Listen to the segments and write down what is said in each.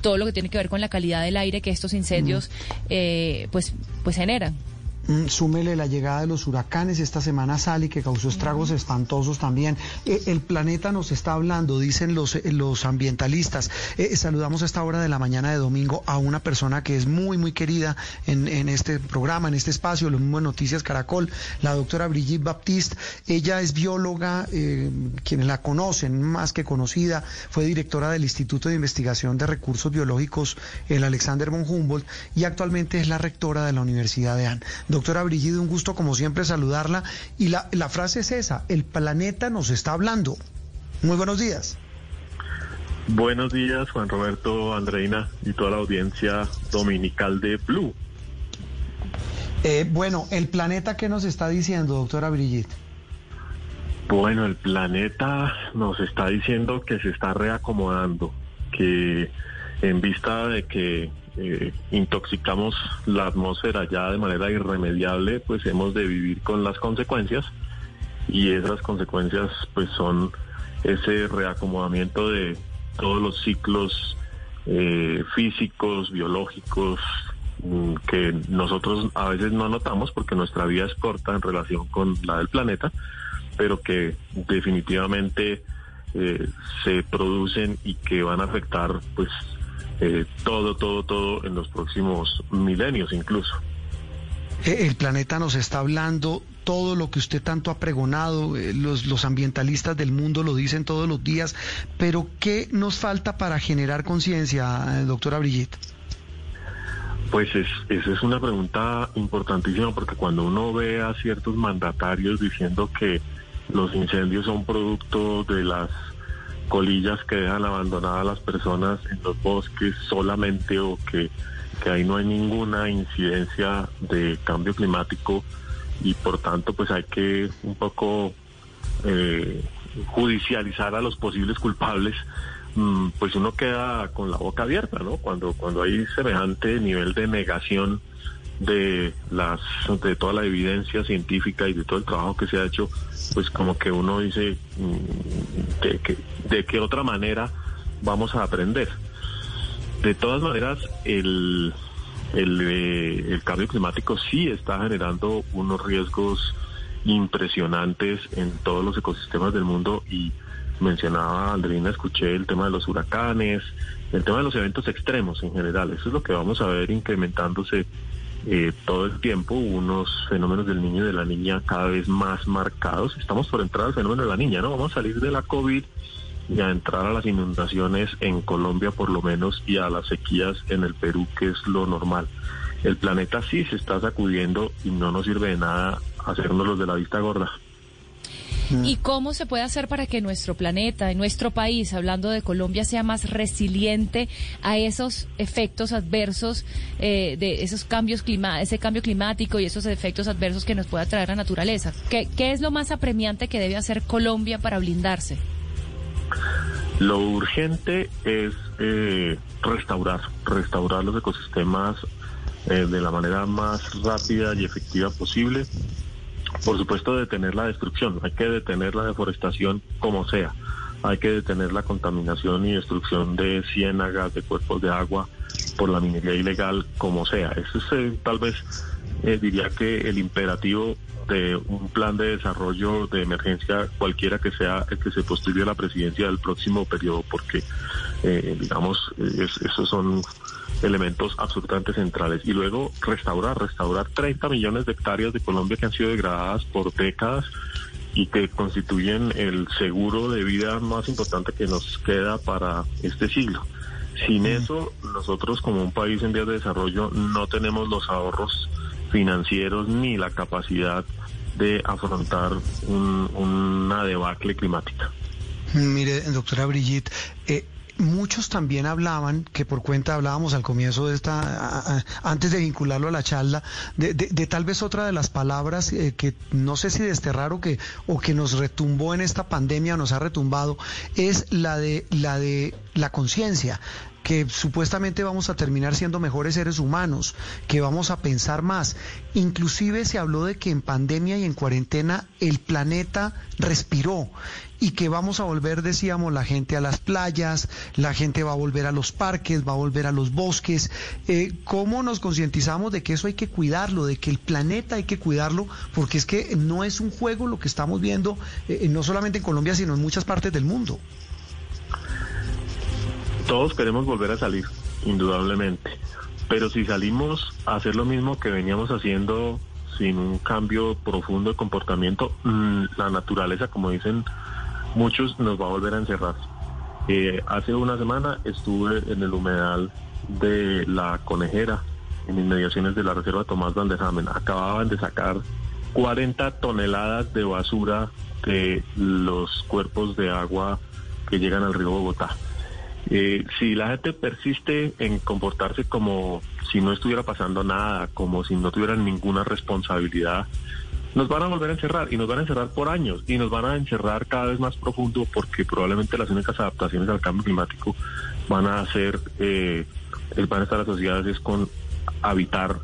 Todo lo que tiene que ver con la calidad del aire que estos incendios eh, pues, pues generan. Mm, súmele la llegada de los huracanes esta semana Sally que causó estragos espantosos también. Eh, el planeta nos está hablando, dicen los, eh, los ambientalistas. Eh, saludamos a esta hora de la mañana de domingo a una persona que es muy, muy querida en, en este programa, en este espacio, lo mismo en Noticias Caracol, la doctora Brigitte Baptiste. Ella es bióloga, quienes la conocen, más que conocida, fue directora del Instituto de Investigación de Recursos Biológicos, el Alexander von Humboldt, y actualmente es la rectora de la Universidad de Anne. Doctora Brigitte, un gusto como siempre saludarla. Y la, la frase es esa, el planeta nos está hablando. Muy buenos días. Buenos días, Juan Roberto, Andreina y toda la audiencia dominical de Blue. Eh, bueno, el planeta, ¿qué nos está diciendo, doctora Brigitte? Bueno, el planeta nos está diciendo que se está reacomodando, que en vista de que eh, intoxicamos la atmósfera ya de manera irremediable, pues hemos de vivir con las consecuencias y esas consecuencias pues son ese reacomodamiento de todos los ciclos eh, físicos, biológicos, mm, que nosotros a veces no notamos porque nuestra vida es corta en relación con la del planeta, pero que definitivamente eh, se producen y que van a afectar pues eh, todo, todo, todo en los próximos milenios incluso. Eh, el planeta nos está hablando, todo lo que usted tanto ha pregonado, eh, los, los ambientalistas del mundo lo dicen todos los días, pero ¿qué nos falta para generar conciencia, doctora Brigitte? Pues es, esa es una pregunta importantísima porque cuando uno ve a ciertos mandatarios diciendo que los incendios son producto de las colillas que dejan abandonadas las personas en los bosques solamente o que, ahí no hay ninguna incidencia de cambio climático y por tanto pues hay que un poco eh, judicializar a los posibles culpables mm, pues uno queda con la boca abierta no cuando cuando hay semejante nivel de negación de las de toda la evidencia científica y de todo el trabajo que se ha hecho pues como que uno dice mm, de, que, de qué otra manera vamos a aprender de todas maneras el el, eh, el cambio climático sí está generando unos riesgos impresionantes en todos los ecosistemas del mundo y mencionaba Andrina, escuché el tema de los huracanes, el tema de los eventos extremos en general. Eso es lo que vamos a ver incrementándose eh, todo el tiempo unos fenómenos del niño y de la niña cada vez más marcados. Estamos por entrar al fenómeno de la niña, ¿no? Vamos a salir de la COVID y a entrar a las inundaciones en Colombia por lo menos y a las sequías en el Perú, que es lo normal. El planeta sí se está sacudiendo y no nos sirve de nada hacernos los de la vista gorda. ¿Y cómo se puede hacer para que nuestro planeta, nuestro país, hablando de Colombia, sea más resiliente a esos efectos adversos eh, de esos cambios clima ese cambio climático y esos efectos adversos que nos pueda traer la naturaleza? ¿Qué, es lo más apremiante que debe hacer Colombia para blindarse? Lo urgente es eh, restaurar, restaurar los ecosistemas eh, de la manera más rápida y efectiva posible por supuesto, detener la destrucción. Hay que detener la deforestación como sea. Hay que detener la contaminación y destrucción de ciénagas, de cuerpos de agua por la minería ilegal como sea. Eso es eh, tal vez, eh, diría que el imperativo de un plan de desarrollo de emergencia, cualquiera que sea el que se postule a la presidencia del próximo periodo, porque, eh, digamos, esos son elementos absolutamente centrales. Y luego restaurar, restaurar 30 millones de hectáreas de Colombia que han sido degradadas por décadas y que constituyen el seguro de vida más importante que nos queda para este siglo. Sin eso, nosotros como un país en vías de desarrollo no tenemos los ahorros financieros ni la capacidad de afrontar una debacle climática. Mire, doctora Brigitte, eh, muchos también hablaban, que por cuenta hablábamos al comienzo de esta, antes de vincularlo a la charla, de, tal vez otra de las palabras eh, que no sé si desterrar o que, o que nos retumbó en esta pandemia, nos ha retumbado, es la de la de la conciencia que supuestamente vamos a terminar siendo mejores seres humanos, que vamos a pensar más. Inclusive se habló de que en pandemia y en cuarentena el planeta respiró y que vamos a volver, decíamos, la gente a las playas, la gente va a volver a los parques, va a volver a los bosques. Eh, ¿Cómo nos concientizamos de que eso hay que cuidarlo, de que el planeta hay que cuidarlo? Porque es que no es un juego lo que estamos viendo, eh, no solamente en Colombia, sino en muchas partes del mundo. Todos queremos volver a salir, indudablemente. Pero si salimos a hacer lo mismo que veníamos haciendo sin un cambio profundo de comportamiento, mm, la naturaleza, como dicen muchos, nos va a volver a encerrar. Eh, hace una semana estuve en el humedal de la conejera, en inmediaciones de la reserva Tomás Hamen. Acababan de sacar 40 toneladas de basura de los cuerpos de agua que llegan al río Bogotá. Eh, si la gente persiste en comportarse como si no estuviera pasando nada, como si no tuvieran ninguna responsabilidad, nos van a volver a encerrar y nos van a encerrar por años y nos van a encerrar cada vez más profundo porque probablemente las únicas adaptaciones al cambio climático van a ser, eh, van a estar asociadas es con habitar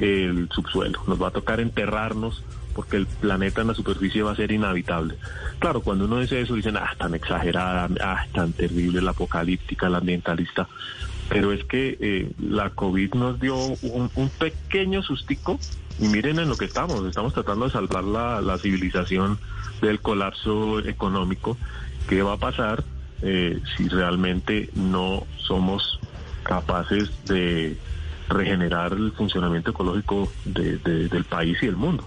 el subsuelo. Nos va a tocar enterrarnos porque el planeta en la superficie va a ser inhabitable. Claro, cuando uno dice eso, dicen, ah, tan exagerada, ah, tan terrible, la apocalíptica, la ambientalista. Pero es que eh, la COVID nos dio un, pequeño sustico y miren en lo que estamos. Estamos tratando de salvar la, civilización del colapso económico. ¿Qué va a pasar eh, si realmente no somos capaces de regenerar el funcionamiento ecológico del país y del mundo?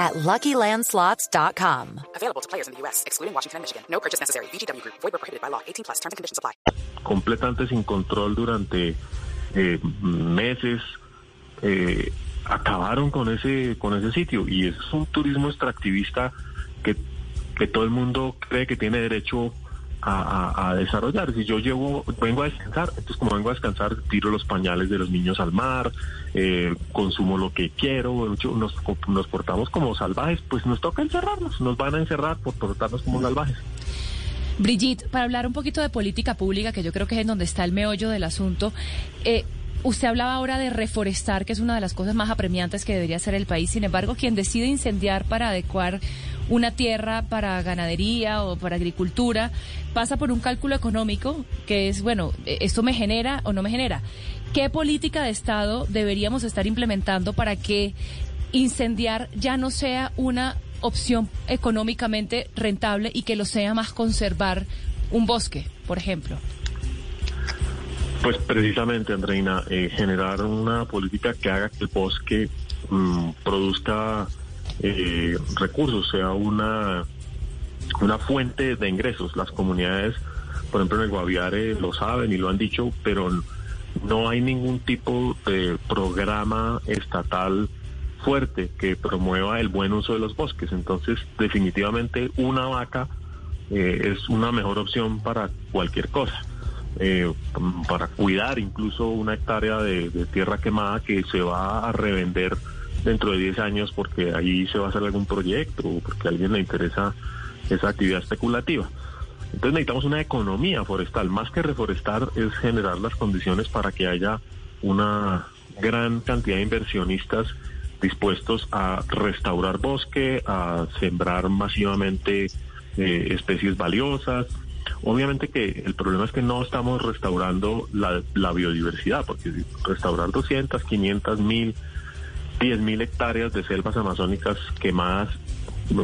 at LuckyLandSlots.com. Available to players in the U.S., excluding Washington and Michigan. No purchase necessary. VGW Group. Void prohibited by law. 18 plus. Terms and conditions apply. Completamente sin control durante eh, meses. Eh, acabaron con ese con ese sitio y es un turismo extractivista que, que todo el mundo cree que tiene derecho a, desarrollar. Si yo llevo, vengo a descansar, entonces como vengo a descansar, tiro los pañales de los niños al mar, eh, consumo lo que quiero, nos, nos portamos como salvajes, pues nos toca encerrarnos, nos van a encerrar por portarnos como salvajes. Brigitte, para hablar un poquito de política pública, que yo creo que es en donde está el meollo del asunto, eh, Usted hablaba ahora de reforestar, que es una de las cosas más apremiantes que debería hacer el país. Sin embargo, quien decide incendiar para adecuar una tierra para ganadería o para agricultura pasa por un cálculo económico que es, bueno, e-, ¿esto me genera o no me genera? ¿Qué política de Estado deberíamos estar implementando para que incendiar ya no sea una opción económicamente rentable y que lo sea más conservar un bosque, por ejemplo? Pues precisamente, Andreina, eh, generar una política que haga que el bosque mm, produzca eh, recursos, sea una, una fuente de ingresos. Las comunidades, por ejemplo, en el Guaviare lo saben y lo han dicho, pero no hay ningún tipo de programa estatal fuerte que promueva el buen uso de los bosques. Entonces, definitivamente una vaca eh, es una mejor opción para cualquier cosa eh, para cuidar incluso una hectárea de, tierra quemada que se va a revender dentro de 10 años porque ahí se va a hacer algún proyecto o porque a alguien le interesa esa actividad especulativa. Entonces necesitamos una economía forestal. Más que reforestar es generar las condiciones para que haya una gran cantidad de inversionistas dispuestos a restaurar bosque, a sembrar masivamente eh, especies valiosas, Obviamente que el problema es que no estamos restaurando la, biodiversidad, porque restaurar 200, 500, 1000, 10 mil hectáreas de selvas amazónicas quemadas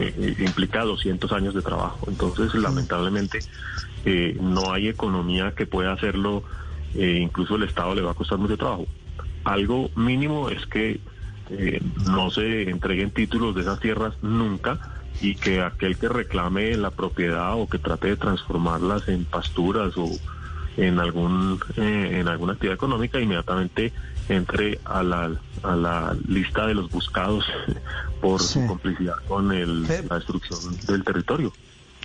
eh, implica 200 años de trabajo. Entonces, lamentablemente, eh, no hay economía que pueda hacerlo eh, incluso el Estado le va a costar mucho trabajo. Algo mínimo es que eh, no se entreguen títulos de esas tierras nunca y que aquel que reclame la propiedad o que trate de transformarlas en pasturas o en algún eh, en alguna actividad económica inmediatamente entre a la, a la lista de los buscados por su complicidad con el, la destrucción del territorio.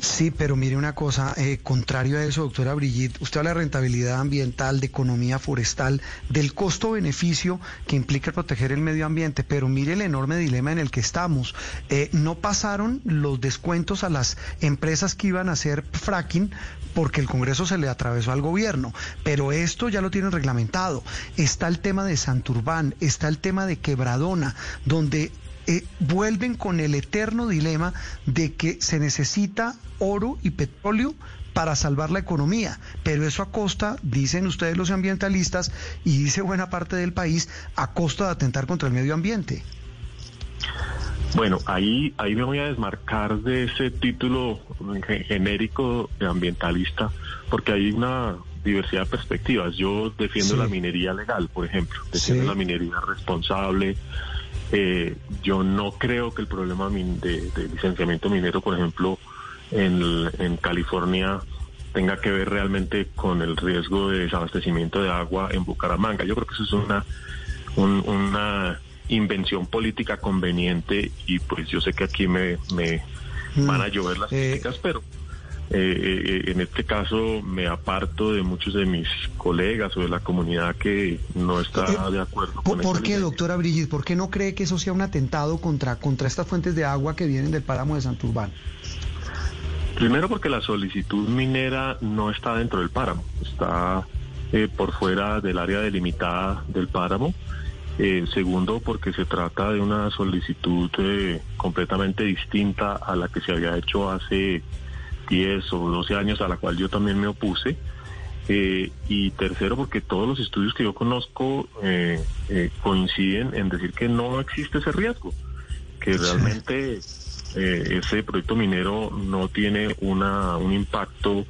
Sí, pero mire una cosa, eh, contrario a eso, doctora Brigitte, usted habla de rentabilidad ambiental, de economía forestal, del costo-beneficio que implica proteger el medio ambiente, pero mire el enorme dilema en el que estamos. Eh, no pasaron los descuentos a las empresas que iban a hacer fracking porque el Congreso se le atravesó al gobierno, pero esto ya lo tienen reglamentado. Está el tema de Santurbán, está el tema de Quebradona, donde eh, vuelven con el eterno dilema de que se necesita oro y petróleo para salvar la economía, pero eso a costa, dicen ustedes los ambientalistas, y dice buena parte del país, a costa de atentar contra el medio ambiente. Bueno, ahí, ahí me voy a desmarcar de ese título genérico de ambientalista, porque hay una diversidad de perspectivas. Yo defiendo la minería legal, por ejemplo, defiendo la minería responsable, eh, yo no creo que el problema de, licenciamiento minero, por ejemplo, en, California tenga que ver realmente con el riesgo de desabastecimiento de agua en Bucaramanga. Yo creo que eso es una, una invención política conveniente y pues yo sé que aquí me, me mm. van a llover las eh, críticas, pero eh, en este caso me aparto de muchos de mis colegas o de la comunidad que no está eh, de acuerdo con ¿Por qué, doctora Brigitte? ¿Por qué no cree que eso sea un atentado contra, contra estas fuentes de agua que vienen del páramo de Santurbán? Primero porque la solicitud minera no está dentro del páramo, está eh, por fuera del área delimitada del páramo. segundo, porque se trata de una solicitud completamente distinta a la que se había hecho hace 10 o 12 años a la cual yo también me opuse. Eh, y tercero, porque todos los estudios que yo conozco eh, eh, coinciden en decir que no existe ese riesgo, que realmente ese proyecto minero no tiene una, un impacto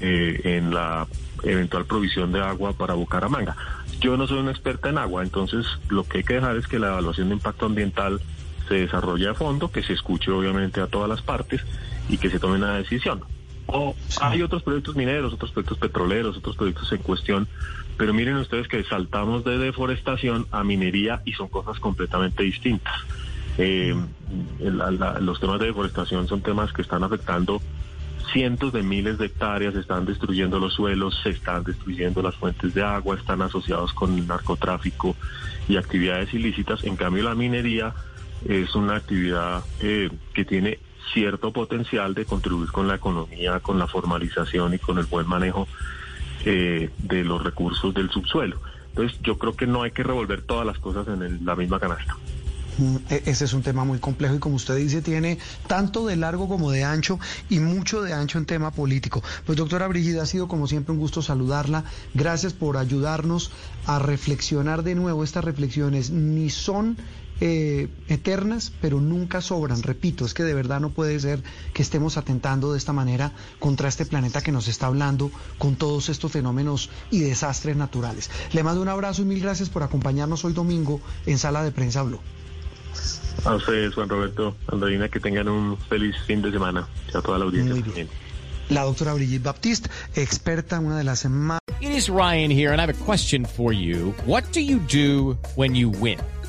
en la eventual provisión de agua para Bucaramanga. Yo no soy una experta en agua, entonces lo que hay que dejar es que la evaluación de impacto ambiental se desarrolle a fondo, que se escuche obviamente a todas las partes y que se tome una decisión. O hay otros proyectos mineros, otros proyectos petroleros, otros proyectos en cuestión, pero miren ustedes que saltamos de deforestación a minería y son cosas completamente distintas. Eh, los temas de deforestación son temas que están afectando cientos de miles de hectáreas, están destruyendo los suelos, se están destruyendo las fuentes de agua, están asociados con el narcotráfico y actividades ilícitas. En cambio, la minería es una actividad eh, que tiene cierto potencial de contribuir con la economía, con la formalización y con el buen manejo eh, de los recursos del subsuelo. Entonces yo creo que no hay que revolver todas las cosas en la misma canasta. Mm, e, ese es un tema muy complejo y como usted dice, tiene tanto de largo como de ancho y mucho de ancho en tema político. Pues doctora Brigida, ha sido como siempre un gusto saludarla. Gracias por ayudarnos a reflexionar de nuevo. Estas reflexiones ni son eh, eternas, pero nunca sobran. Repito, es que de verdad no puede ser que estemos atentando de esta manera contra este planeta que nos está hablando con todos estos fenómenos y desastres naturales. Le mando un abrazo y mil gracias por acompañarnos hoy domingo en Sala de Prensa Blue. A ustedes, Juan Roberto, Andrina, que tengan un feliz fin de semana. Y a toda la audiencia. Muy bien. La doctora Brigitte Baptiste, experta, una de las más. It is Ryan here, and I have a question for you. What do you do when you win?